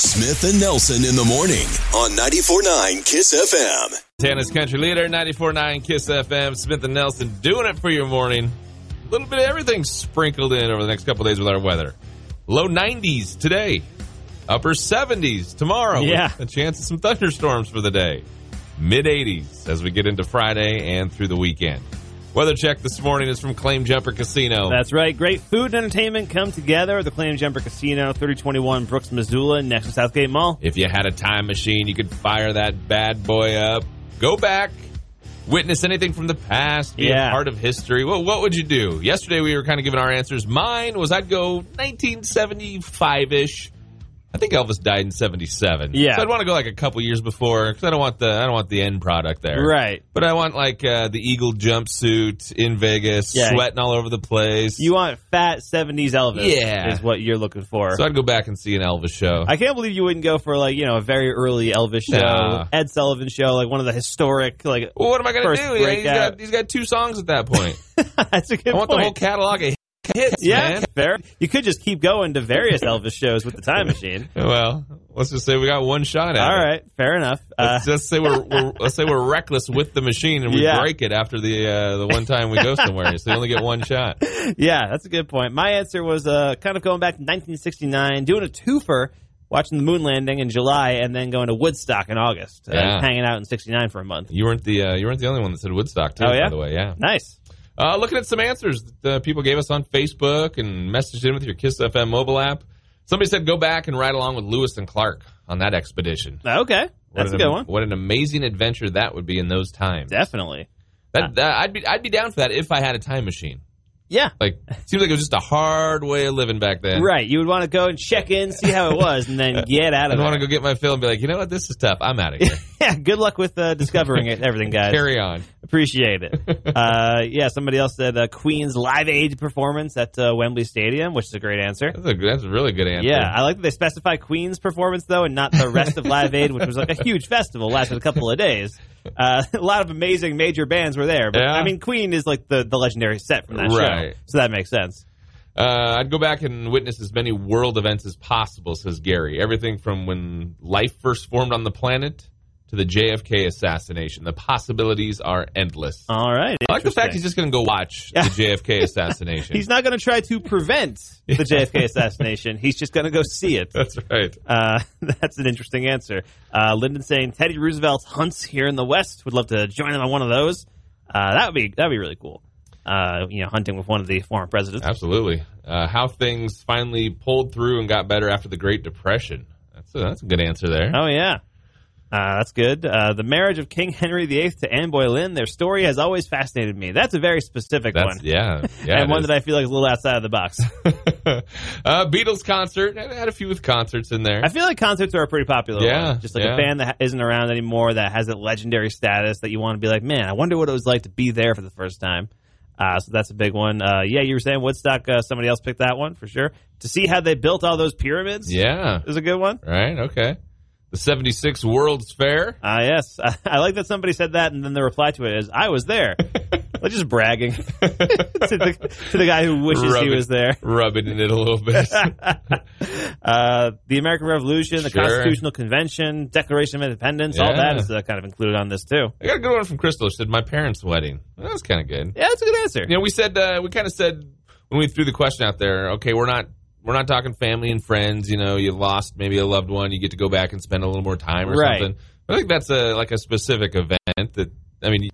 Smith and Nelson in the morning on 94.9 KISS FM. Montana's country leader, 94.9 KISS FM. Smith and Nelson doing it for your morning. A little bit of everything sprinkled in over the next couple days with our weather. Low 90s today. Upper 70s tomorrow. Yeah. A chance of some thunderstorms for the day. Mid 80s as we get into Friday and through the weekend. Weather check this morning is from Claim Jumper Casino. That's right. Great food and entertainment come together at the Claim Jumper Casino, 3021 Brooks, Missoula, next to Southgate Mall. If you had a time machine, you could fire that bad boy up, go back, witness anything from the past, be Yeah. a part of history. Well, what would you do? Yesterday we were kind of giving our answers. Mine was I'd go 1975 ish. I think Elvis died in 77. Yeah. So I'd want to go like a couple years before because I don't want the I don't want the end product there. Right. But I want like uh, the Eagle jumpsuit in Vegas, Yeah. sweating all over the place. You want fat 70s Elvis. Yeah. Is what you're looking for. so I'd go back and see an Elvis show. I can't believe you wouldn't go for like, you know, a very early Elvis show, Nah. Ed Sullivan show, like one of the historic, like, well, what am I going to do? Yeah, he's got he's got two songs at that point. that's a good I want point. the whole catalog of hits, yeah, fair. You could just keep going to various Elvis shows with the time machine. Well, let's just say we got one shot at All it. right, fair enough. Uh, Let's just say we're, we're let's say we're reckless with the machine and we Yeah. break it after the uh, the one time we go somewhere. so you only get one shot. yeah, that's a good point. My answer was uh, kind of going back to 1969, doing a twofer, watching the moon landing in July, and then going to Woodstock in August, uh, hanging out in 69 for a month. You weren't the uh, you weren't the only one that said Woodstock too. Oh, yeah? By the way, yeah. Nice. Uh, looking at some answers that uh, people gave us on Facebook and messaged in with your Kiss FM mobile app. Somebody said go back and ride along with Lewis and Clark on that expedition. Okay, that's a good one. What an amazing adventure that would be in those times. Definitely. That, that I'd be I'd be down for that if I had a time machine. Yeah. Like seems like it was just a hard way of living back then. Right. You would want to go and check in, see how it was, and then get out of it. I'd of want to go get my fill and be like, you know what, this is tough. I'm out of here. yeah. Good luck with uh, discovering it, everything, guys. Carry on. Appreciate it. uh, yeah. Somebody else said uh, Queen's Live Aid performance at uh, Wembley Stadium, which is a great answer. That's a that's a really good answer. Yeah, I like that they specify Queen's performance though, and not the rest of Live Aid, which was like a huge festival, lasted a couple of days. Uh, a lot of amazing major bands were there, but Yeah. I mean, Queen is like the, the legendary set from that Right. show, so that makes sense. Uh, I'd go back and witness as many world events as possible, says Gary. Everything from when life first formed on the planet to the JFK assassination. The possibilities are endless. All right, I like the fact he's just going to go watch the JFK assassination. He's not going to try to prevent the JFK assassination. He's just going to go see it. That's right. Uh, that's an interesting answer. Uh, Lyndon saying Teddy Roosevelt's hunts here in the West. Would love to join him on one of those. Uh, that would be that would be really cool. Uh, you know, hunting with one of the former presidents. Absolutely. Uh, how things finally pulled through and got better after the Great Depression. That's a, that's a good answer there. Oh yeah, uh, that's good. Uh, the marriage of King Henry VIII to Anne Boleyn. Their story has always fascinated me. That's a very specific That's one, yeah, yeah. and one is. that I feel like is a little outside of the box. uh, Beatles concert. I had a few with concerts in there. I feel like concerts are a pretty popular Yeah, one. Just like yeah. a band that ha- isn't around anymore that has a legendary status that you want to be like, man, I wonder what it was like to be there for the first time. Uh, so that's a big one. Uh, yeah, you were saying Woodstock. Uh, somebody else picked that one for sure. To see how they built all those pyramids yeah. is a good one. Right. Okay. The 76 World's Fair. Uh, yes, I, I like that somebody said that, and then the reply to it is, "I was there." like just bragging to, the, to the guy who wishes he was there. Rubbing in it a little bit. Uh, the American Revolution, the Sure. Constitutional Convention, Declaration of Independence, all that is uh, kind of included on this too. I got a good one from Crystal. She said, My parents' wedding. That was kind of good. Yeah, that's a good answer. You know, we said, uh, we kind of said when we threw the question out there, okay, we're not. We're not talking family and friends. You know, you lost maybe a loved one. You get to go back and spend a little more time or Right. something. I think that's a like a specific event that I mean,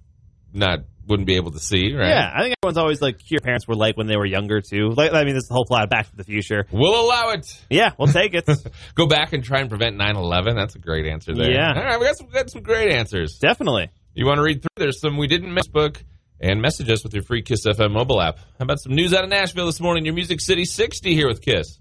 not wouldn't be able to see. Right? Yeah, I think everyone's always like, your parents were like when they were younger too. Like, I mean, this is the whole plot of Back to the Future. We'll allow it. Yeah, we'll take it. Go back and try and prevent 9-11. That's a great answer there. Yeah. All right, we got some, got some great answers. Definitely. You want to read through? There's some we didn't miss book and message us with your free Kiss FM mobile app. How about some news out of Nashville this morning? Your Music City 60 here with Kiss.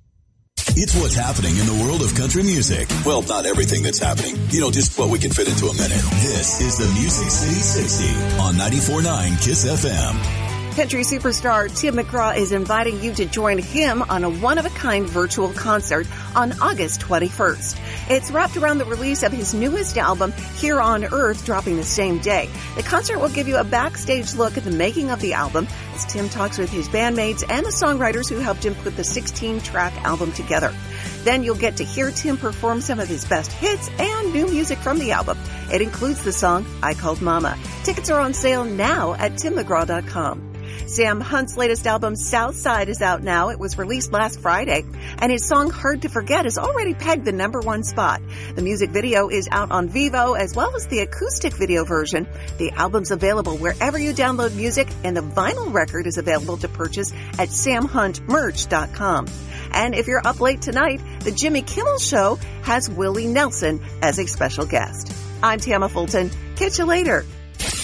It's what's happening in the world of country music. Well, not everything that's happening. You know, just what we can fit into a minute. This is the Music City 60 on 94.9 KISS FM. Country superstar Tim McGraw is inviting you to join him on a one-of-a-kind virtual concert on August 21st. It's wrapped around the release of his newest album, Here on Earth, dropping the same day. The concert will give you a backstage look at the making of the album as Tim talks with his bandmates and the songwriters who helped him put the 16-track album together. Then you'll get to hear Tim perform some of his best hits and new music from the album. It includes the song I Called Mama. Tickets are on sale now at timmcgraw.com. Sam Hunt's latest album, Southside, is out now. It was released last Friday, and his song Hard to Forget has already pegged the number one spot. The music video is out on Vevo as well as the acoustic video version. The album's available wherever you download music, and the vinyl record is available to purchase at samhuntmerch.com. And if you're up late tonight, the Jimmy Kimmel Show has Willie Nelson as a special guest. I'm Tama Fulton. Catch you later.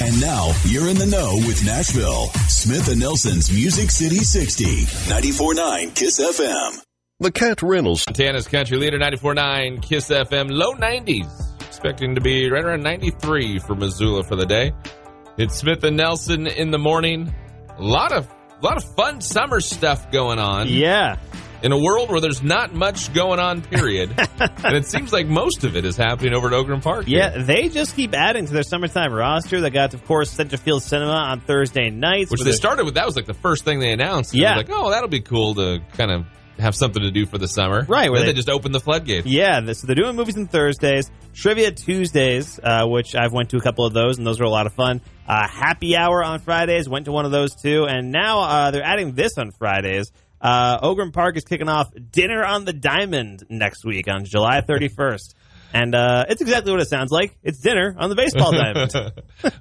And now you're in the know with Nashville. Smith and Nelson's Music City 60, 94.9 KISS FM. The Cat Reynolds. Montana's country leader, 94.9 KISS FM, low 90s. Expecting to be right around 93 for Missoula for the day. It's Smith and Nelson in the morning. A lot of, a lot of fun summer stuff going on. Yeah. In a world where there's not much going on, period. and it seems like most of it is happening over at Ogren Park. here. Yeah, they just keep adding to their summertime roster. They got, of course, Centerfield Cinema on Thursday nights. Which they started with, that was like the first thing they announced. Yeah. Like, oh, that'll be cool to kind of have something to do for the summer. Right, where they, they- just opened the floodgates. Yeah, so they're doing movies on Thursdays, Trivia Tuesdays, uh, which I've went to a couple of those, and those were a lot of fun. Uh, happy Hour on Fridays, went to one of those too, and now uh, they're adding this on Fridays. Uh, Ogren Park is kicking off Dinner on the Diamond next week on July 31st. And uh, it's exactly what it sounds like. It's dinner on the baseball diamond.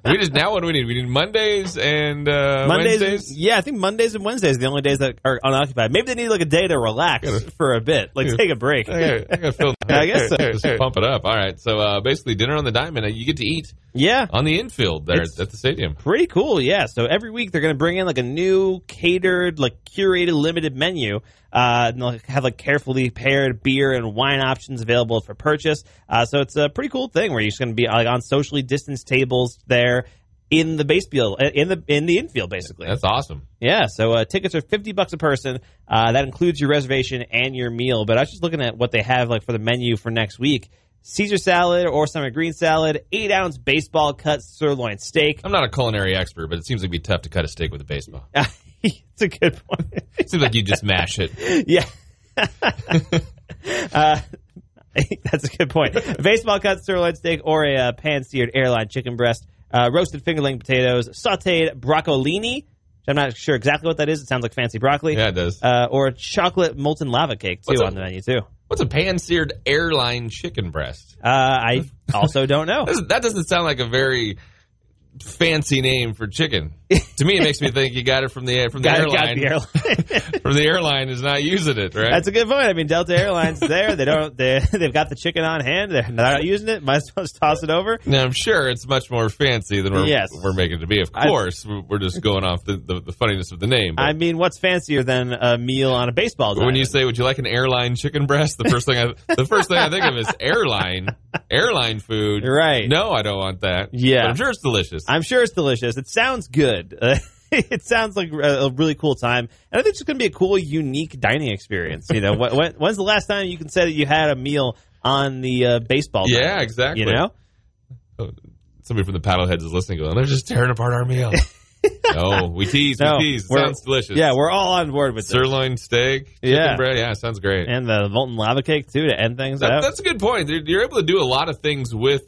we just now what do we need? We need Mondays and uh, Mondays, Wednesdays. yeah, I think Mondays and Wednesdays are the only days that are unoccupied. Maybe they need like a day to relax for a bit, like take a break. I gotta, I gotta fill. I guess so. Just pump it up. All right. So uh, basically, dinner on the diamond. uh, You get to eat Yeah, on the infield there It's- at the stadium. Pretty cool, yeah. So every week they're going to bring in like a new catered, like curated, limited menu. Uh, and they'll have like carefully paired beer and wine options available for purchase. Uh, so it's a pretty cool thing where you're just going to be like on socially distanced tables there in the baseball in the in the infield, basically. That's awesome. Yeah, so uh, tickets are fifty bucks a person. Uh, that includes your reservation and your meal. But I was just looking at what they have like for the menu for next week: Caesar salad or summer green salad, eight ounce baseball cut sirloin steak. I'm not a culinary expert, but it seems like it'd be tough to cut a steak with a baseball. it's a good point. It seems like you just mash it. yeah. uh, that's a good point. Baseball cut sirloin steak or a uh, pan seared airline chicken breast, uh, roasted fingerling potatoes, sauteed broccolini. I'm not sure exactly what that is. It sounds like fancy broccoli. Yeah, it does. Uh, or a chocolate molten lava cake too What's a- on the menu too. What's a pan-seared airline chicken breast? Uh, I also don't know. That doesn't sound like a very fancy name for chicken. to me, it makes me think you got it from the from the Got airline. the airline. from the airline is not using it, right? That's a good point. I mean, Delta Airlines there. They don't. They they've got the chicken on hand. They're not using it. Might as well just toss it over. now, I'm sure it's much more fancy than we're Yes. we're making it to be. Of course, we're we're just going off the, the, the funniness of the name. But I mean, what's fancier than a meal on a baseball? when you say, "Would you like an airline chicken breast?" The first thing I the first thing I think of is airline airline food. Right. No, I don't want that. Yeah. But I'm sure it's delicious. I'm sure it's delicious. It sounds good. Uh, it sounds like a, a really cool time, and I think it's going to be a cool, unique dining experience. You know, when, when, when's the last time you can say that you had a meal on the uh, baseball? Yeah, exactly. You know, Somebody from the paddleheads is listening. Going, they're just tearing apart our meal. no, we tease. No, we tease. It sounds delicious. yeah, we're all on board with this. sirloin steak, chicken Yeah. bread. Yeah, sounds great. and the molten lava cake too to end things That- out. that's a good point. You're, you're able to do a lot of things with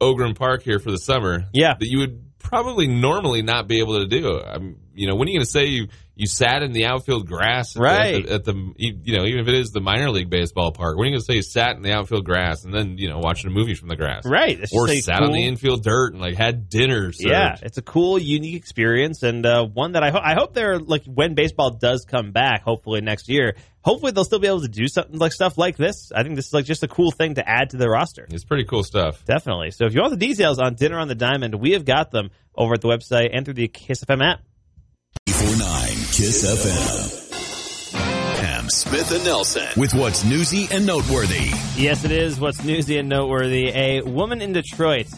Ogren Park here for the summer. Yeah. that you would probably normally not be able to do. I'm, you know, when are you going to say you you sat in the outfield grass, at the- Right. At the, you know, even if it is the minor league baseball park, when are you going to say you sat in the outfield grass and then you know watching a movie from the grass, Right. It's Or sat on the infield dirt and like had dinner. Served. Yeah, it's a cool, unique experience, and uh, one that I hope I hope they're like when baseball does come back, hopefully next year. Hopefully they'll still be able to do something like stuff like this. I think this is like just a cool thing to add to the roster. it's pretty cool stuff. Definitely. So if you want the details on Dinner on the Diamond, we have got them over at the website and through the Kiss FM app. 94.9 KISS FM. Pam Smith and Nelson with what's newsy and noteworthy. Yes, it is. What's newsy and noteworthy? A woman in Detroit,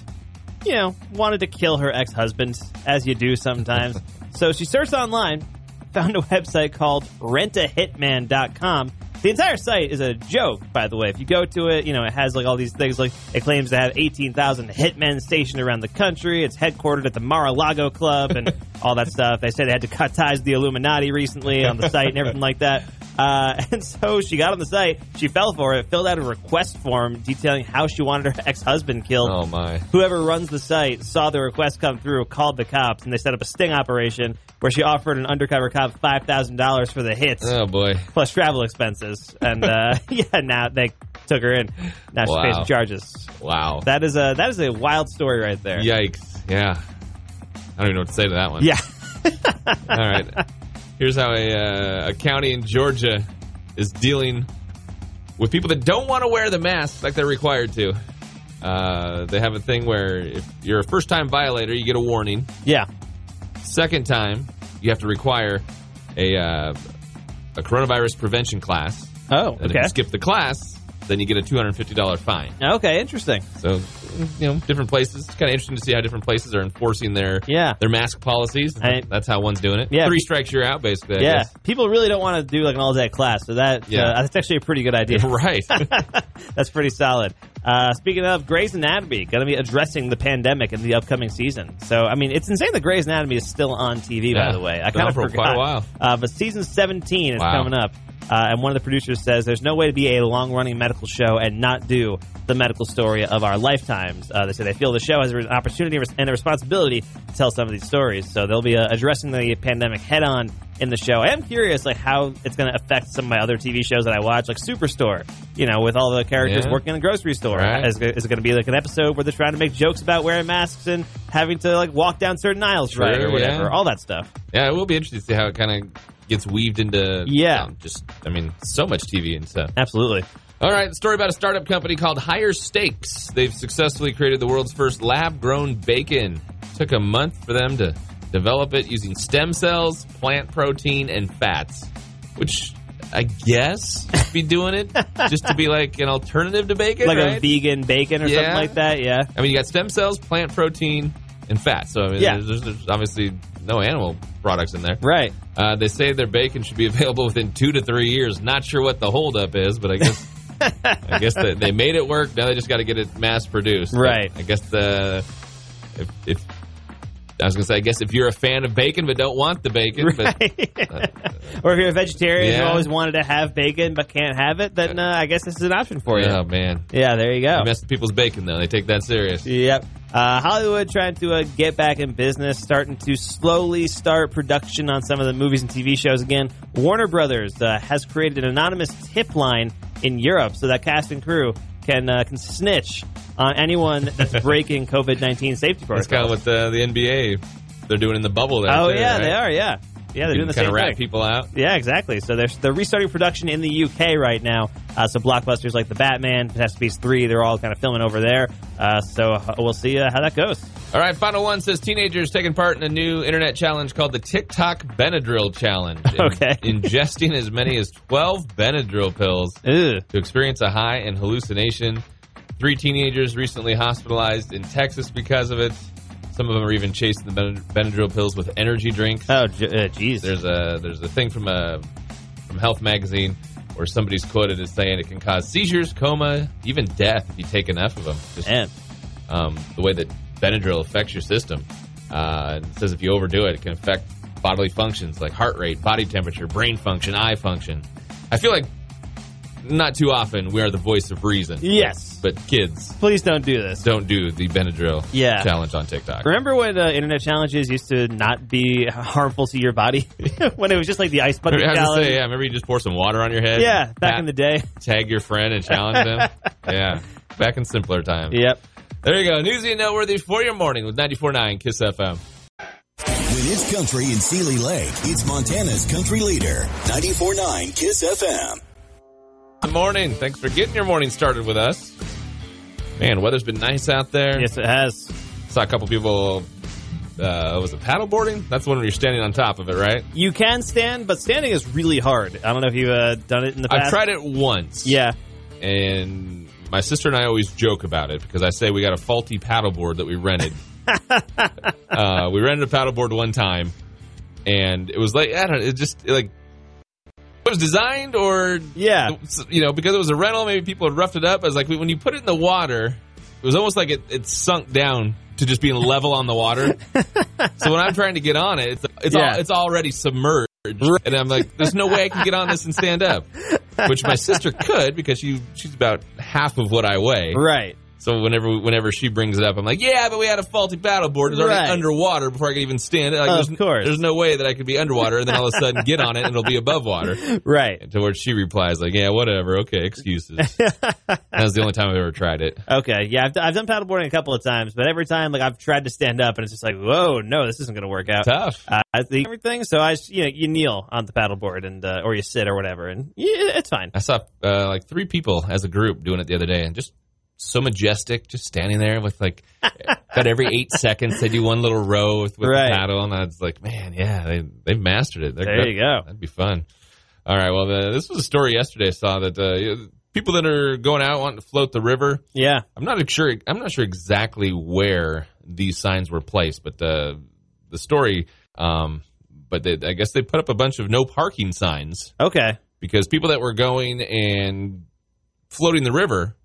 you know, wanted to kill her ex husband, as you do sometimes. so she searched online, found a website called rentahitman.com. The entire site is a joke, by the way. If you go to it, you know, it has like all these things like it claims to have 18,000 hitmen stationed around the country. It's headquartered at the Mar-a-Lago Club and all that stuff. They say they had to cut ties with the Illuminati recently on the site and everything like that. Uh, and so she got on the site. She fell for it, filled out a request form detailing how she wanted her ex husband killed. Oh my. Whoever runs the site saw the request come through, called the cops, and they set up a sting operation where she offered an undercover cop five thousand dollars for the hits Oh boy. plus travel expenses. And uh, yeah, now they took her in. Now she's Wow. facing charges. Wow. That is a that is a wild story right there. Yikes. Yeah. I don't even know what to say to that one. Yeah. All right. Here's how a, uh, a county in Georgia is dealing with people that don't want to wear the mask like they're required to. Uh, they have a thing where if you're a first time violator, you get a warning. Yeah. Second time, you have to require a, uh, a coronavirus prevention class. Oh, And if okay. you skip the class, then you get a $250 fine. Okay, interesting. So, you know, different places. It's kind of interesting to see how different places are enforcing their Yeah. their mask policies. I- That's how one's doing it. Yeah. Three strikes, you're out, basically. I Yeah, guess. people really don't want to do like an all day class, so that Yeah. uh, that's actually a pretty good idea. right. that's pretty solid. Uh, speaking of Grey's Anatomy, going to be addressing the pandemic in the upcoming season. So, I mean, it's insane that Grey's Anatomy is still on TV. Yeah. By the way, I kind of for forgot. quite a while. Uh, but season seventeen is Wow. coming up. Uh, and one of the producers says there's no way to be a long running medical show and not do the medical story of our lifetimes. Uh, they say they feel the show has an opportunity and a responsibility to tell some of these stories. So they'll be uh, addressing the pandemic head on in the show. I am curious, like how it's going to affect some of my other TV shows that I watch, like Superstore. You know, with all the characters Yeah. working in a grocery store. Right. Is, is it going to be like an episode where they're trying to make jokes about wearing masks and having to like walk down certain aisles, right, or whatever? yeah. All that stuff. yeah, it will be interesting to see how it kind of gets weaved into. Yeah. um, just, I mean, so much TV and stuff. Absolutely. All right, story about a startup company called Higher Steaks. They've successfully created the world's first lab grown bacon. Took a month for them to develop it using stem cells, plant protein, and fats, which I guess be doing it just to be like an alternative to bacon, Like right? a vegan bacon or something like that. Yeah. I mean, you got stem cells, plant protein, and fat. So I mean, Yeah. there's, there's obviously no animal products in there. Right. Uh, they say their bacon should be available within two to three years. Not sure what the holdup is, but I guess I guess they, they made it work. Now they just got to get it mass produced. Right. I guess the if, if I was gonna say, I guess if you're a fan of bacon but don't want the bacon, but Right. or if you're a vegetarian who always wanted to have bacon but can't have it, then uh, I guess this is an option for you. oh man, Yeah, there you go. you mess with people's bacon though. They take that serious. Yep. Uh, Hollywood trying to uh, get back in business, starting to slowly start production on some of the movies and TV shows again. Warner Brothers uh, has created an anonymous tip line in Europe so that cast and crew can uh, can snitch on anyone that's breaking COVID nineteen safety That's protocols. kind of what the, the NBA they're doing in the bubble. There oh too, yeah, right? they are. Yeah, yeah, they're doing the kind same of rat thing. people out. Yeah, exactly. So they're, they're restarting production in the UK right now. Uh, so blockbusters like The Batman, Fantastic Beasts 3, they're all kind of filming over there. Uh, so uh, we'll see uh, how that goes. All right, final one says teenagers taking part in a new internet challenge called the TikTok Benadryl Challenge. Okay. ingesting as many as 12 Benadryl pills Ugh. to experience a high and hallucination. Three teenagers recently hospitalized in Texas because of it. Some of them are even chasing the Ben- Benadryl pills with energy drinks. Oh, uh, jeez. There's a there's a thing from a from Health Magazine where somebody's quoted as saying it can cause seizures, coma, even death if you take enough of them. Just Man. um, the way that Benadryl affects your system. Uh, it says if you overdo it, it can affect bodily functions like heart rate, body temperature, brain function, eye function. I feel like not too often we are the voice of reason. Yes. But kids Please don't do this. don't do the Benadryl Yeah. challenge on TikTok. Remember when uh, internet challenges used to not be harmful to your body? when it was just like the ice bucket have to challenge? say, yeah, remember you just pour some water on your head? Yeah, back Pat- in the day. Tag your friend and challenge them. yeah, back in simpler times. Yep. There you go. Newsy and noteworthy for your morning with 94.9 KISS FM. When it's country in Seeley Lake, it's Montana's country leader. 94.9 KISS FM. Morning. Thanks for getting your morning started with us. Man, weather's been nice out there. Yes, it has. Saw a couple people. Uh, was it paddleboarding? That's the one where you're standing on top of it, right? You can stand, but standing is really hard. I don't know if you've uh, done it in the past. I've tried it once. Yeah. and my sister and I always joke about it because I say we got a faulty paddleboard that we rented. uh, we rented a paddleboard one time, and it was like I don't know, it just like was designed or Yeah. you know because it was a rental. Maybe people had roughed it up. I was like when you put it in the water, it was almost like it, it sunk down to just being level on the water. so when I'm trying to get on it, it's it's Yeah. all, it's already submerged. And I'm like, there's no way I can get on this and stand up. Which my sister could because she she's about half of what I weigh. Right. So whenever whenever she brings it up, I'm like, yeah, but we had a faulty paddleboard. It's already Right. underwater before I could even stand it. Like, Of there's, course. There's no way that I could be underwater and then all of a sudden get on it and it'll be above water. Right. To which she replies like, yeah, whatever. Okay, excuses. that was the only time I've ever tried it. Okay. Yeah, I've, I've done paddleboarding a couple of times, but every time like I've tried to stand up and it's just like, whoa, no, this isn't going to work out. Tough. Uh, I think everything. So I, you know, you kneel on the paddleboard and uh, or you sit or whatever, and yeah, it's fine. I saw uh, like three people as a group doing it the other day, and just so majestic, just standing there with like about every eight seconds they do one little row with, with Right. the paddle, and I was like, man, yeah, they they've mastered it. They're There good. you go. That'd be fun. All right, well, the, this was a story yesterday I saw that uh, people that are going out wanting to float the river. Yeah. I'm not sure. I'm not sure exactly where these signs were placed, but the the story. Um, but they, I guess they put up a bunch of no parking signs Okay. because people that were going and floating the river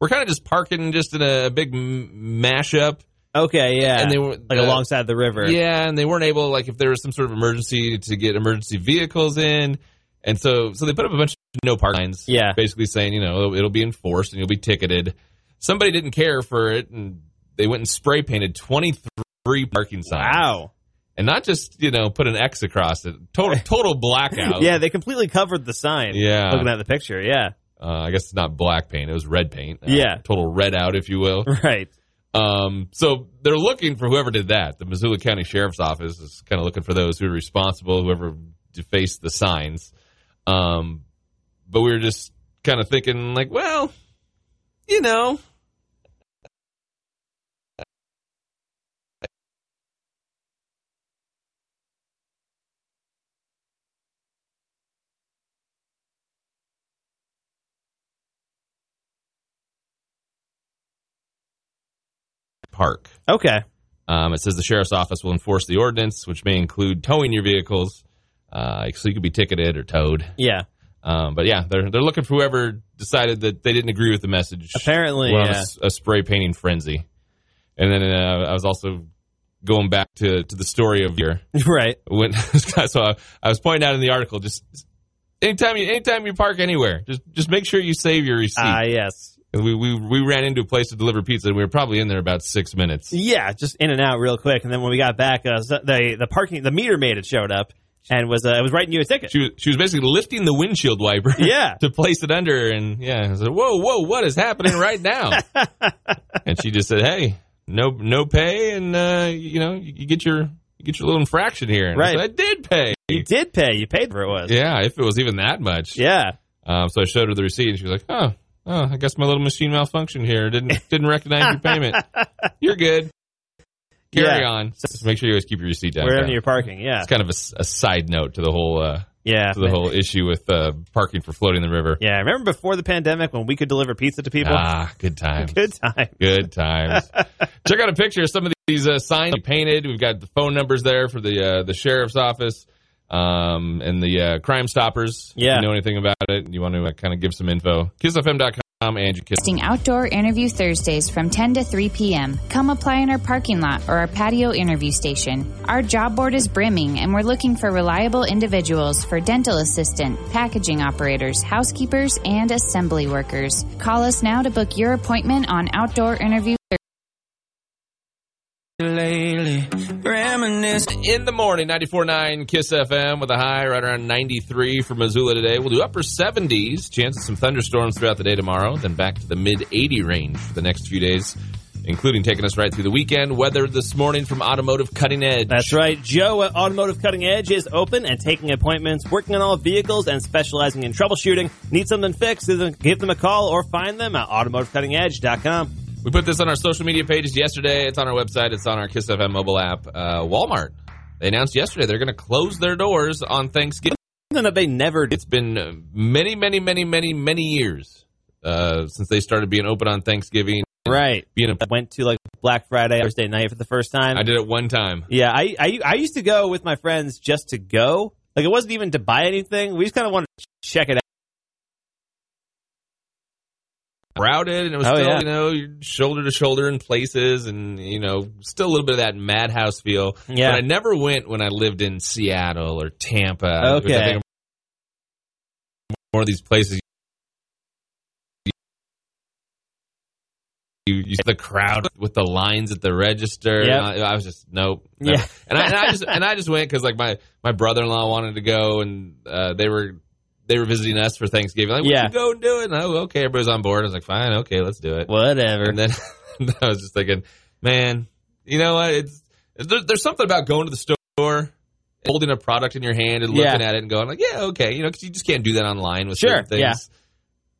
were kind of just parking just in a big m- mashup. Okay. Yeah. And they were like uh, alongside the river. Yeah, and they weren't able like if there was some sort of emergency to get emergency vehicles in. And so so they put up a bunch of no park signs. Yeah. Basically saying, you know, it'll be enforced and you'll be ticketed. Somebody didn't care for it and they went and spray painted 23 parking signs. Wow. And not just, you know, put an X across it. Total total blackout. Yeah, they completely covered the sign. Yeah. Looking at the picture. Yeah. Uh, I guess it's not black paint; it was red paint. Uh, Yeah. total red out, if you will. Right. Um, so they're looking for whoever did that. The Missoula County Sheriff's Office is kind of looking for those who are responsible, whoever defaced the signs. Um, but we were just kind of thinking, like, well, you know, park. Okay. Um, it says the sheriff's office will enforce the ordinance, which may include towing your vehicles, uh, so you could be ticketed or towed. Yeah. Um, but yeah, they're they're looking for whoever decided that they didn't agree with the message. Apparently, on a yeah. spray painting frenzy. And then uh, I was also going back to, to the story of your Right. when so I, I was pointing out in the article just anytime you anytime you park anywhere, just just make sure you save your receipt. Ah, yes. We, we we ran into a place to deliver pizza and we were probably in there about six minutes. Yeah, just in and out real quick, and then when we got back, uh, the the parking the meter maid had showed up and was uh, was writing you a ticket. She was she was basically lifting the windshield wiper. Yeah. to place it under, and yeah, I said, "Whoa, whoa, what is happening right now?" and she just said, "Hey, no, no pay, and uh, you know, you, you get your you get your little infraction here." And I Right. said, I did pay. You did pay. You paid for it was. Yeah, if it was even that much. Yeah. Um, so I showed her the receipt, and she was like, "Oh, oh, I guess my little machine malfunctioned here. Didn't didn't recognize your payment. You're good. Carry Yeah. on. Just make sure you always keep your receipt down." Wherever you're parking. Yeah. It's kind of a side note to the whole uh, Yeah. to the whole issue with uh, parking for floating the river. Yeah. Remember before the pandemic when we could deliver pizza to people? Ah, good times. Good time. Good times. Check out a picture of some of these uh, signs we painted. We've got the phone numbers there for the uh, the sheriff's office um, and the uh, Crime Stoppers. If Yeah. you know anything about it, you want to uh, kind of give some info. KissFM.com and you kiss. Hosting outdoor interview Thursdays from 10 to 3 p.m. Come apply in our parking lot or our patio interview station. Our job board is brimming and we're looking for reliable individuals for dental assistant, packaging operators, housekeepers, and assembly workers. Call us now to book your appointment on outdoor interview In the morning, 94.9 Kiss FM with a high right around 93 for Missoula today. We'll do upper 70s, chance of some thunderstorms throughout the day tomorrow, then back to the mid 80 range for the next few days, including taking us right through the weekend. Weather this morning from Automotive Cutting Edge. That's right. Joe at Automotive Cutting Edge is open and taking appointments, working on all vehicles and specializing in troubleshooting. Need something fixed? Give them a call or find them at automotivecuttingedge.com. We put this on our social media pages yesterday. It's on our website. It's on our Kiss FM mobile app. Uh, Walmart. They announced yesterday they're going to close their doors on Thanksgiving. Something that they never did. It's been uh, many, many, many, many, many years uh, since they started being open on Thanksgiving. Right. Being a, I went to like Black Friday, Thursday night for the first time. I did it one time. Yeah, I, I I used to go with my friends just to go. Like it wasn't even to buy anything. We just kind of wanted to check it crowded and it was Oh, still, yeah. you know, shoulder to shoulder in places and, you know, still a little bit of that madhouse feel. Yeah. But I never went when I lived in Seattle or Tampa. Okay. more of these places. You, you see the crowd with the lines at the register. Yep. and I, I was just nope. never. Yeah. and I, and I just and I just went because like my my brother in law wanted to go and uh, they were they were visiting us for Thanksgiving. Like, Yeah. go and do it. And oh, okay, everybody's on board. I was like, fine, okay, let's do it. Whatever. And then I was just thinking, man, you know what? It's there, there's something about going to the store, holding a product in your hand and Yeah. looking at it and going like, yeah, okay, you know, because you just can't do that online with Sure, certain things. yeah.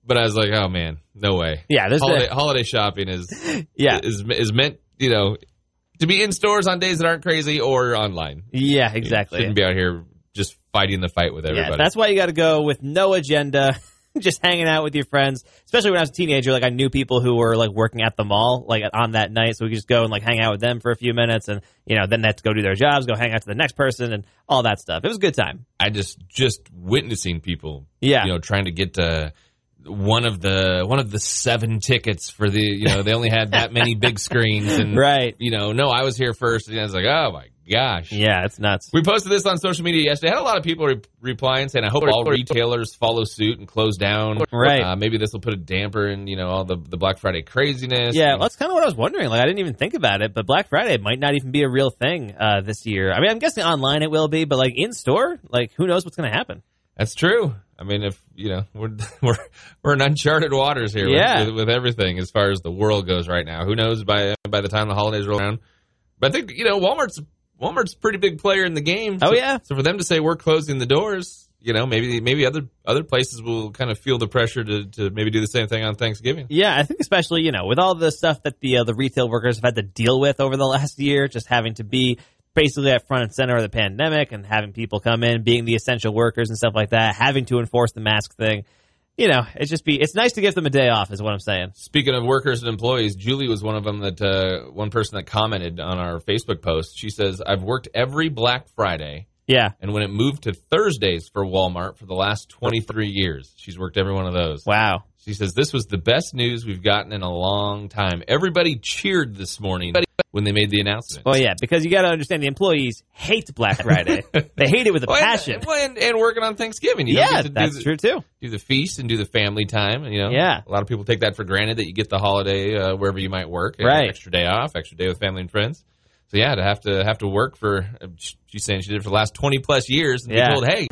But I was like, oh man, no way. yeah, this Holiday, holiday shopping is yeah, is is meant, you know, to be in stores on days that aren't crazy or online. yeah, You exactly. shouldn't be out here just fighting the fight with everybody. Yeah, that's why you got to go with no agenda, just hanging out with your friends. Especially when I was a teenager, like I knew people who were like working at the mall, like on that night, so we could just go and like hang out with them for a few minutes, and you know, then they have to go do their jobs, go hang out to the next person, and all that stuff. It was a good time. I just just witnessing people Yeah, you know, trying to get to one of the one of the seven tickets for the you know they only had that many big screens and right. you know no I was here first and I was like oh my gosh Yeah, it's nuts. we posted this on social media yesterday I had a lot of people re- replying saying I hope all retailers follow suit and close down Right. uh, maybe this will put a damper in you know all the the Black Friday craziness Yeah, well, that's kind of what I was wondering. Like, I didn't even think about it, but Black Friday might not even be a real thing uh, this year. I mean, I'm guessing online it will be, but like in store, like who knows what's going to happen? That's true. I mean, if you know, we're we're we're in uncharted waters here Yeah. with, with, with everything as far as the world goes right now. Who knows by by the time the holidays roll around? But I think you know, Walmart's Walmart's a pretty big player in the game. Oh, yeah. So for them to say we're closing the doors, you know, maybe maybe other other places will kind of feel the pressure to to maybe do the same thing on Thanksgiving. Yeah, I think especially you know with all the stuff that the uh, the retail workers have had to deal with over the last year, just having to be basically at front and center of the pandemic and having people come in, being the essential workers and stuff like that, having to enforce the mask thing. You know, it's just be it's nice to give them a day off, is what I'm saying. Speaking of workers and employees, Julie was one of them that uh, one person that commented on our Facebook post. She says, "I've worked every Black Friday." Yeah. And when it moved to Thursdays for Walmart for the last 23 years, she's worked every one of those. Wow. She says, This was the best news we've gotten in a long time. Everybody cheered this morning when they made the announcement. Well, yeah, because you got to understand the employees hate Black Friday. they hate it with a Well, and- passion. well, and, and working on Thanksgiving. You Yeah, that's the, true too. Do the feast and do the family time. You know, Yeah. A lot of people take that for granted that you get the holiday uh, wherever you might work. Right. Extra day off, extra day with family and friends. So yeah, to have to have to work for uh, she's saying she did it for the last twenty plus years and Yeah. be told, hey,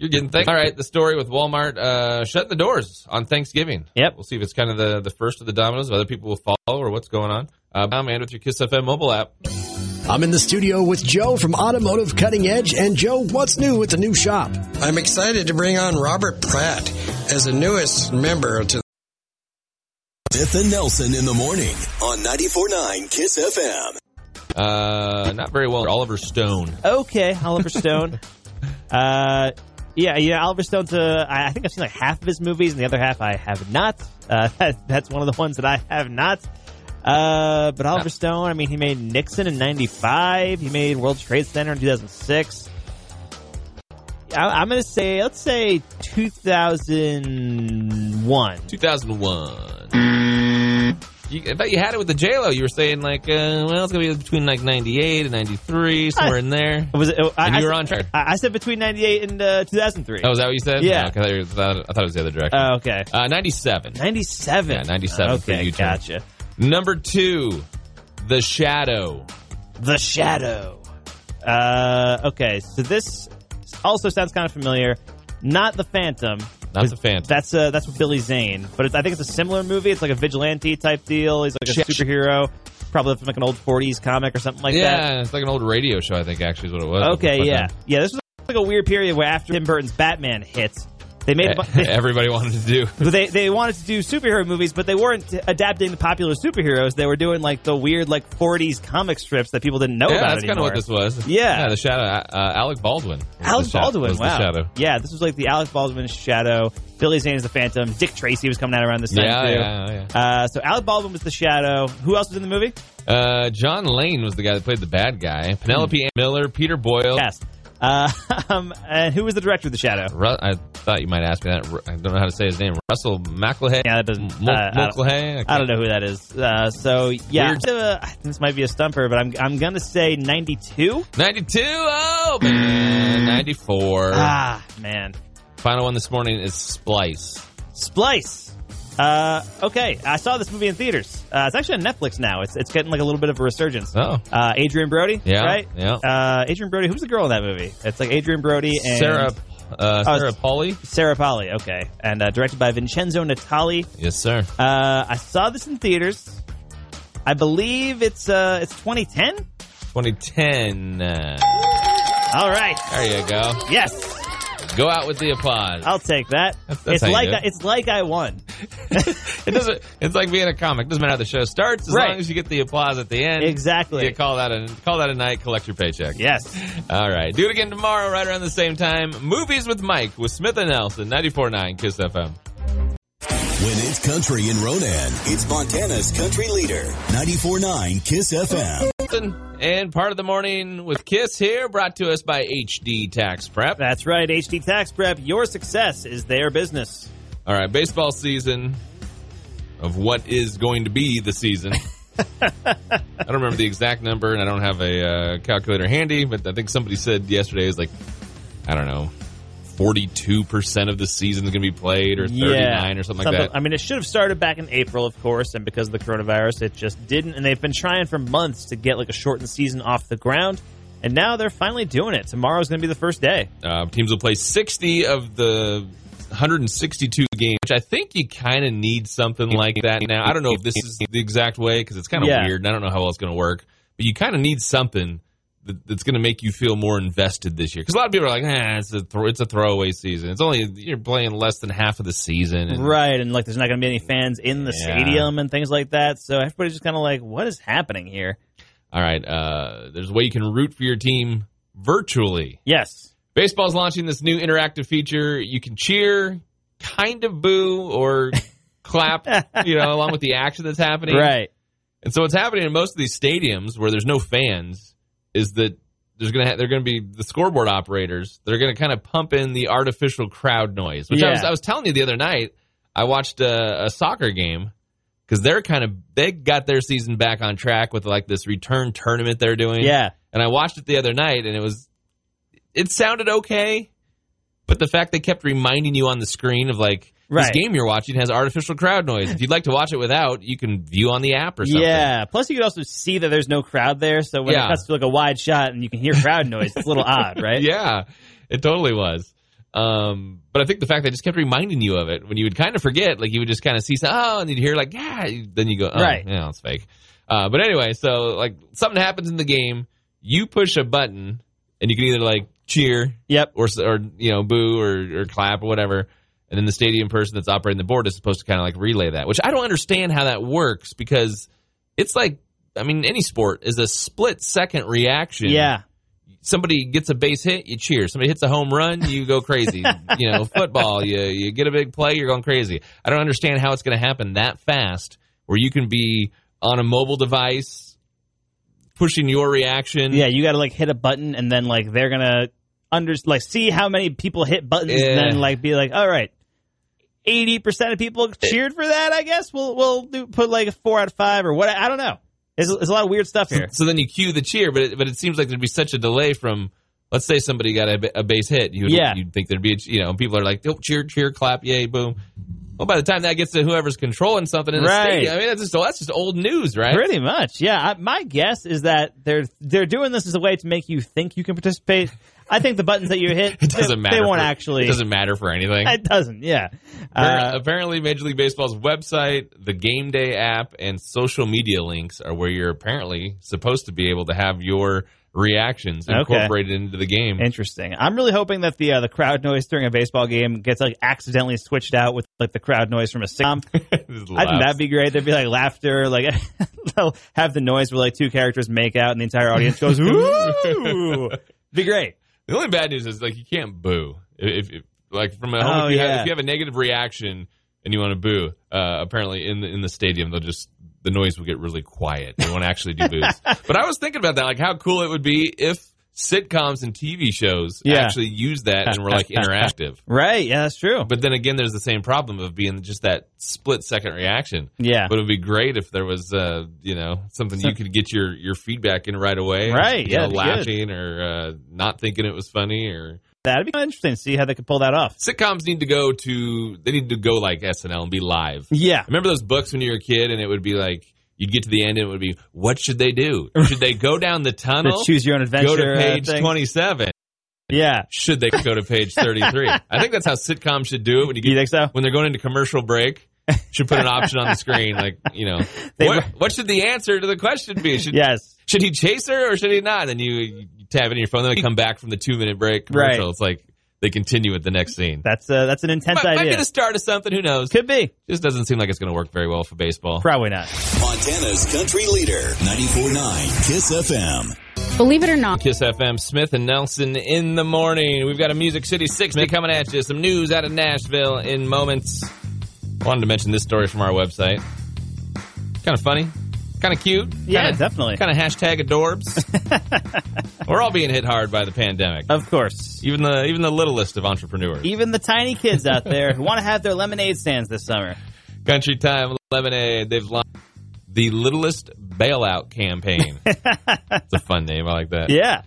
you're getting things. All right, the story with Walmart uh, shutting the doors on Thanksgiving. Yep. We'll see if it's kind of the, the first of the dominoes. If other people will follow or what's going on. Uh, I'm and with your Kiss FM mobile app. I'm in the studio with Joe from Automotive Cutting Edge. And Joe, what's new at the new shop? I'm excited to bring on Robert Pratt as the newest member to Smith and Nelson in the morning on 94.9 Kiss FM. Uh, not very well. Oliver Stone. Okay, Oliver Stone. uh, yeah, yeah, Oliver Stone's. Uh, I I think I've seen like half of his movies, and the other half I have not. Uh, that, that's one of the ones that I have not. Uh, but Oliver Stone, I mean, he made Nixon in '95. He made World Trade Center in 2006. I'm going to say, let's say 2001. 2001. You, I thought you had it with the J Lo. You were saying like, uh, well, it's gonna be between like '98 and '93, somewhere in there. Was it? I, And I you were on track. I, I said between '98 and uh, 2003. Oh, is that what you said? Yeah. Okay, I, thought you I thought it was the other direction. Oh, okay. uh, '97. 97. Yeah, 97 for Okay, you, Tim. gotcha. Number two, The Shadow. The Shadow. Uh, okay, so this also sounds kind of familiar. Not the Phantom. Not the Phantom. That's uh, that's with Billy Zane, but it's, I think it's a similar movie. It's like a vigilante type deal. He's like a superhero, probably from like an old '40s comic or something like that. yeah, it's like an old radio show. I think actually is what it was. Okay, uh, yeah, yeah. This was like a weird period where after Tim Burton's Batman hits, they made a they, Everybody wanted to do. they they wanted to do superhero movies, but they weren't adapting the popular superheroes. They were doing like the weird like '40s comic strips that people didn't know Yeah, about that's kind of what this was. Yeah. yeah, The Shadow. Uh, Alec Baldwin. Alec Baldwin, was the wow. Shadow. Yeah, this was like the Alec Baldwin Shadow. Billy Zane is the Phantom. Dick Tracy was coming out around this time Yeah, too. yeah, yeah. Uh, so Alec Baldwin was the Shadow. Who else was in the movie? Uh, John Lane was the guy that played the bad guy. Penelope Ann Miller, Peter Boyle. Yes. Uh, um, and who was the director of The Shadow? Ru- I thought you might ask me that. I don't know how to say his name. Russell McElhay. Yeah, that doesn't. Mul- uh, I don't- Mulcahy? I don't know who that is. Uh, so yeah, uh, this might be a stumper, but I'm I'm gonna say 92. 92. Oh, man. 94. Ah, man, Final one this morning is Splice. Splice. Uh, okay, I saw this movie in theaters. Uh, it's actually on Netflix now. It's it's getting like a little bit of a resurgence. Oh. Uh, Adrien Brody, Yeah, right? yeah. Uh, Adrien Brody. Who's the girl in that movie? It's like Adrien Brody and Sarah, uh, Oh, Sarah Polley? Sarah Polley. Okay, and uh, directed by Vincenzo Natali. Yes, sir. Uh, I saw this in theaters. I believe it's uh it's 2010. 2010. Uh, All right. there you go. Yes, Go out with the applause. I'll take that. That's- that's it's like I, it's like I won. It doesn't. It's like being a comic. Doesn't matter how the show starts, as Right. long as you get the applause at the end. Exactly. You call that a call that a night. Collect your paycheck. Yes. All right. Do it again tomorrow, right around the same time. Movies with Mike with Smith and Nelson, 94.9 Kiss FM. When it's country in Ronan, it's Montana's country leader. 94.9 Kiss FM. And part of the morning with Kiss here, brought to us by HD Tax Prep. That's right. HD Tax Prep. Your success is their business. All right, baseball season of what is going to be the season. I don't remember the exact number, and I don't have a uh, calculator handy, but I think somebody said yesterday is like, I don't know, 42% of the season is going to be played, or 39 or something, like that. I mean, it should have started back in April, of course, and because of the coronavirus, it just didn't. And they've been trying for months to get like a shortened season off the ground, and now they're finally doing it. Tomorrow's going to be the first day. Uh, teams will play 60 of the 162 games, which I think you kind of need something like that now. I don't know if this is the exact way because it's kind of Yeah. weird. And I don't know how well it's going to work, but you kind of need something that, that's going to make you feel more invested this year. Because a lot of people are like, "Ah, it's a throw, it's a throwaway season. It's only you're playing less than half of the season." And Right, and like there's not going to be any fans in the Yeah. stadium and things like that. So everybody's just kind of like, what is happening here? All right, uh, there's a way you can root for your team virtually. Yes. Baseball's launching this new interactive feature. You can cheer, kind of boo, or clap, you know, along with the action that's happening. Right. And so what's happening in most of these stadiums where there's no fans is that there's gonna ha- they're gonna be the scoreboard operators. They're gonna kind of pump in the artificial crowd noise. Which I was I was telling you the other night. I watched a, a soccer game because they're kind of they got their season back on track with like this return tournament they're doing. Yeah. And I watched it the other night, and it was it sounded okay, but the fact they kept reminding you on the screen of like this Right. game you're watching has artificial crowd noise. If you'd like to watch it without, you can view on the app or something. Yeah. Plus, you could also see that there's no crowd there. So when Yeah. it cuts to like a wide shot and you can hear crowd noise, it's a little odd, right? Yeah, it totally was. Um, but I think the fact they just kept reminding you of it when you would kind of forget, like you would just kind of see, oh, and you'd hear like, yeah, then you go, oh, Right. yeah, it's fake. Uh, but anyway, so like something happens in the game, you push a button, and you can either like cheer, Yep. or or you know boo or, or clap or whatever, and then the stadium person that's operating the board is supposed to kind of like relay that, which I don't understand how that works because it's like, I mean, any sport is a split second reaction Yeah. somebody gets a base hit, you cheer. Somebody hits a home run, you go crazy. you know, football, you you get a big play, you're going crazy. I don't understand how it's going to happen that fast, where you can be on a mobile device pushing your reaction. Yeah. You got to like hit a button and then like they're going to under like see how many people hit buttons Yeah. and then like be like, all right. 80% of people eh. cheered for that, I guess. We'll we'll do, put like a 4 out of 5 or what I don't know. There's, there's a lot of weird stuff So, here. so then you cue the cheer, but it, but it seems like there'd be such a delay from. Let's say somebody got a, a base hit. You'd, Yeah. you'd think there'd be, a, you know, people are like, oh, cheer, cheer, clap, yay, boom. Well, by the time that gets to whoever's controlling something in the Right. stadium, I mean, that's just, that's just old news, right? Pretty much, yeah. I, my guess is that they're they're doing this as a way to make you think you can participate. I think the buttons that you hit, It doesn't they, matter. They won't for- actually. It doesn't matter for anything. It doesn't. Yeah. Uh, apparently, Major League Baseball's website, the Game Day app, and social media links are where you're apparently supposed to be able to have your reactions Okay. incorporated into the game. interesting. I'm really hoping that the uh, the crowd noise during a baseball game gets like accidentally switched out with like the crowd noise from a sitcom. I think that'd be great. There'd be like laughter, like they'll have the noise where like two characters make out and the entire audience goes ooh. be great. the only bad news is like you can't boo. If, if like from a home, Oh, if, you have, if you have a negative reaction and you want to boo, uh, apparently in the in the stadium they'll just the noise will get really quiet. They won't actually do boos. but I was thinking about that, like how cool it would be if sitcoms and TV shows Yeah. actually use that and were like interactive. Right. Yeah, that's true. But then again, there's the same problem of being just that split second reaction. Yeah. But it would be great if there was, uh, you know, something you could get your, your feedback in right away. Right, You yeah, know, laughing or uh, not thinking it was funny or. That'd be kind of interesting to see how they could pull that off. Sitcoms need to go to, they need to go like SNL and be live. Yeah. Remember those books when you were a kid and it would be like, you'd get to the end and it would be, what should they do? Should they go down the tunnel? The choose your own adventure. Go to uh, page thing. 27. Yeah. Should they go to page 33? I think that's how sitcoms should do it. When you, get, You think so? When they're going into commercial break, should put an option on the screen, like you know, what, what should the answer to the question be? Should, Yes. should he chase her or should he not? You, you tab it in your phone. Then they come back from the two minute break commercial. Right. It's like they continue with the next scene. That's uh, that's an intense might, might idea. be the start of something. Who knows? Could be. Just doesn't seem like it's going to work very well for baseball. Probably not. Montana's country leader, 94.9 KISS FM. Believe it or not, Kiss FM, Smith and Nelson in the morning. We've got a Music City 60 coming at you. Some news out of Nashville in moments. Wanted to mention this story from our website. Kind of funny, kind of cute. Yeah, kinda, definitely. Kind of hashtag adorbs. We're all being hit hard by the pandemic. Of course. Even the even the littlest of entrepreneurs. Even the tiny kids out there who want to have their lemonade stands this summer. Country Time Lemonade. They've launched the littlest bailout campaign. it's a fun name. I like that. Yeah.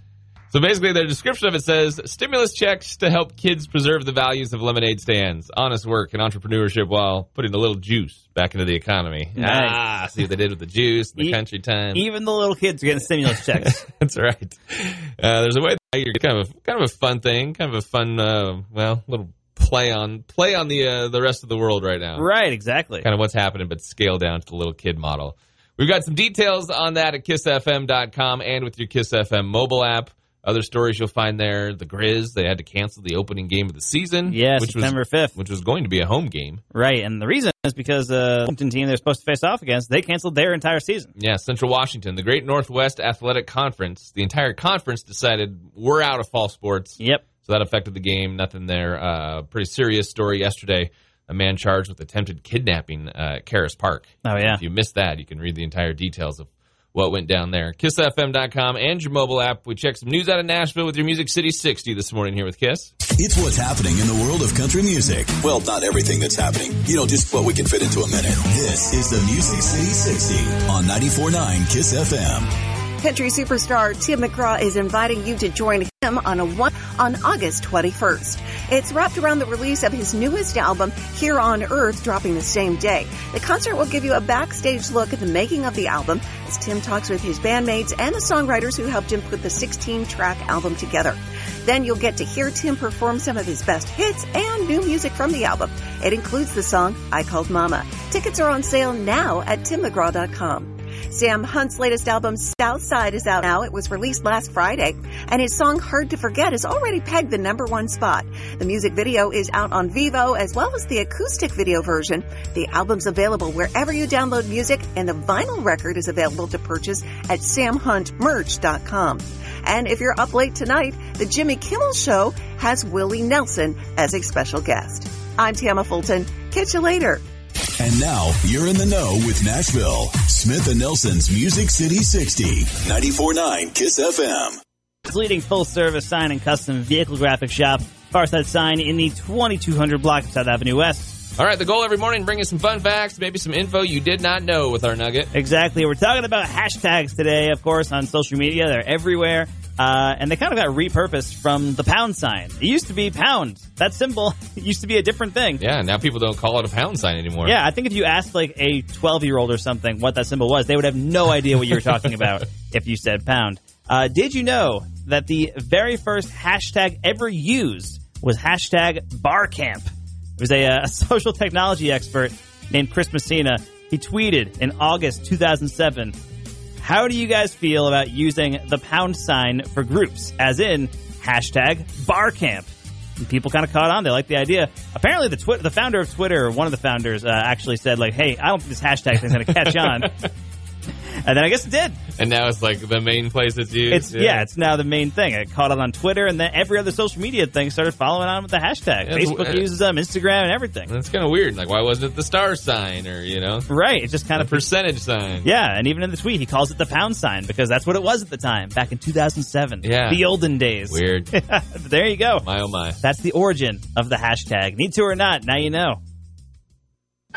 So basically, their description of it says stimulus checks to help kids preserve the values of lemonade stands, honest work, and entrepreneurship while putting a little juice back into the economy. Nice. Ah, see what they did with the juice, the E- country time. Even the little kids are getting stimulus checks. That's right. Uh, there's a way that you're kind of kind of a fun thing, kind of a fun, uh, well, little play on play on the uh, the rest of the world right now. right, exactly. Kind of what's happening, but scale down to the little kid model. We've got some details on that at kissfm.com and with your Kiss FM mobile app. Other stories you'll find there. The Grizz, they had to cancel the opening game of the season. Yeah, which September 5th. Which was going to be a home game. Right, and the reason is because uh, the Washington team they're supposed to face off against, they canceled their entire season. Yeah, Central Washington, the Great Northwest Athletic Conference. The entire conference decided we're out of fall sports. Yep. So that affected the game. Nothing there. Uh, pretty serious story yesterday. A man charged with attempted kidnapping uh, at Caras Park. Oh, yeah. If you missed that, you can read the entire details of what went down there. KissFM.com and your mobile app. We checked some news out of Nashville with your Music City 60 this morning here with Kiss. It's what's happening in the world of country music. Well, not everything that's happening. You know, just what we can fit into a minute. This is the Music City 60 on 94.9 KISS FM. Country superstar Tim McGraw is inviting you to join him on a one on August 21st. It's wrapped around the release of his newest album, Here on Earth, dropping the same day. The concert will give you a backstage look at the making of the album as Tim talks with his bandmates and the songwriters who helped him put the 16 track album together. Then you'll get to hear Tim perform some of his best hits and new music from the album. It includes the song I Called Mama. Tickets are on sale now at timmcgraw.com. Sam Hunt's latest album, Southside, is out now. It was released last Friday, and his song Hard to Forget is already pegged the number one spot. The music video is out on Vevo as well as the acoustic video version. The album's available wherever you download music, and the vinyl record is available to purchase at samhuntmerch.com. And if you're up late tonight, the Jimmy Kimmel Show has Willie Nelson as a special guest. I'm Tama Fulton. Catch you later. And now you're in the know with Nashville. Smith and Nelson's Music City 60, 94.9 KISS FM. Its leading full service sign and custom vehicle graphic shop, Farside Sign in the 2200 block of South Avenue West. All right, the goal every morning, bring you some fun facts, maybe some info you did not know with our nugget. Exactly. We're talking about hashtags today, of course, on social media. They're everywhere. Uh, and they kind of got repurposed from the pound sign. It used to be pound. That symbol used to be a different thing. Yeah, now people don't call it a pound sign anymore. Yeah, I think if you asked like a 12 year old or something what that symbol was, they would have no idea what you were talking about if you said pound. Uh, did you know that the very first hashtag ever used was hashtag barcamp? It was a, uh, a social technology expert named Chris Messina. He tweeted in August 2007, how do you guys feel about using the pound sign for groups, as in hashtag barcamp? And people kind of caught on. They liked the idea. Apparently, the twi- the founder of Twitter, one of the founders, uh, actually said like, "Hey, I don't think this hashtag thing's going to catch on." and then I guess it did. And now it's like the main place it's used. It's yeah. it's now the main thing. It caught on on Twitter, and then every other social media thing started following on with the hashtag. Yeah, it's- Facebook uh, uses them, Instagram, and everything. That's kind of weird. Like, why wasn't it the star sign or you know Right. It's just kind the of percentage sign? Yeah, and even in the tweet, he calls it the pound sign because that's what it was at the time, back in 2007. Yeah. The olden days. Weird. there you go. My oh my. That's the origin of the hashtag. Need to or not, now you know.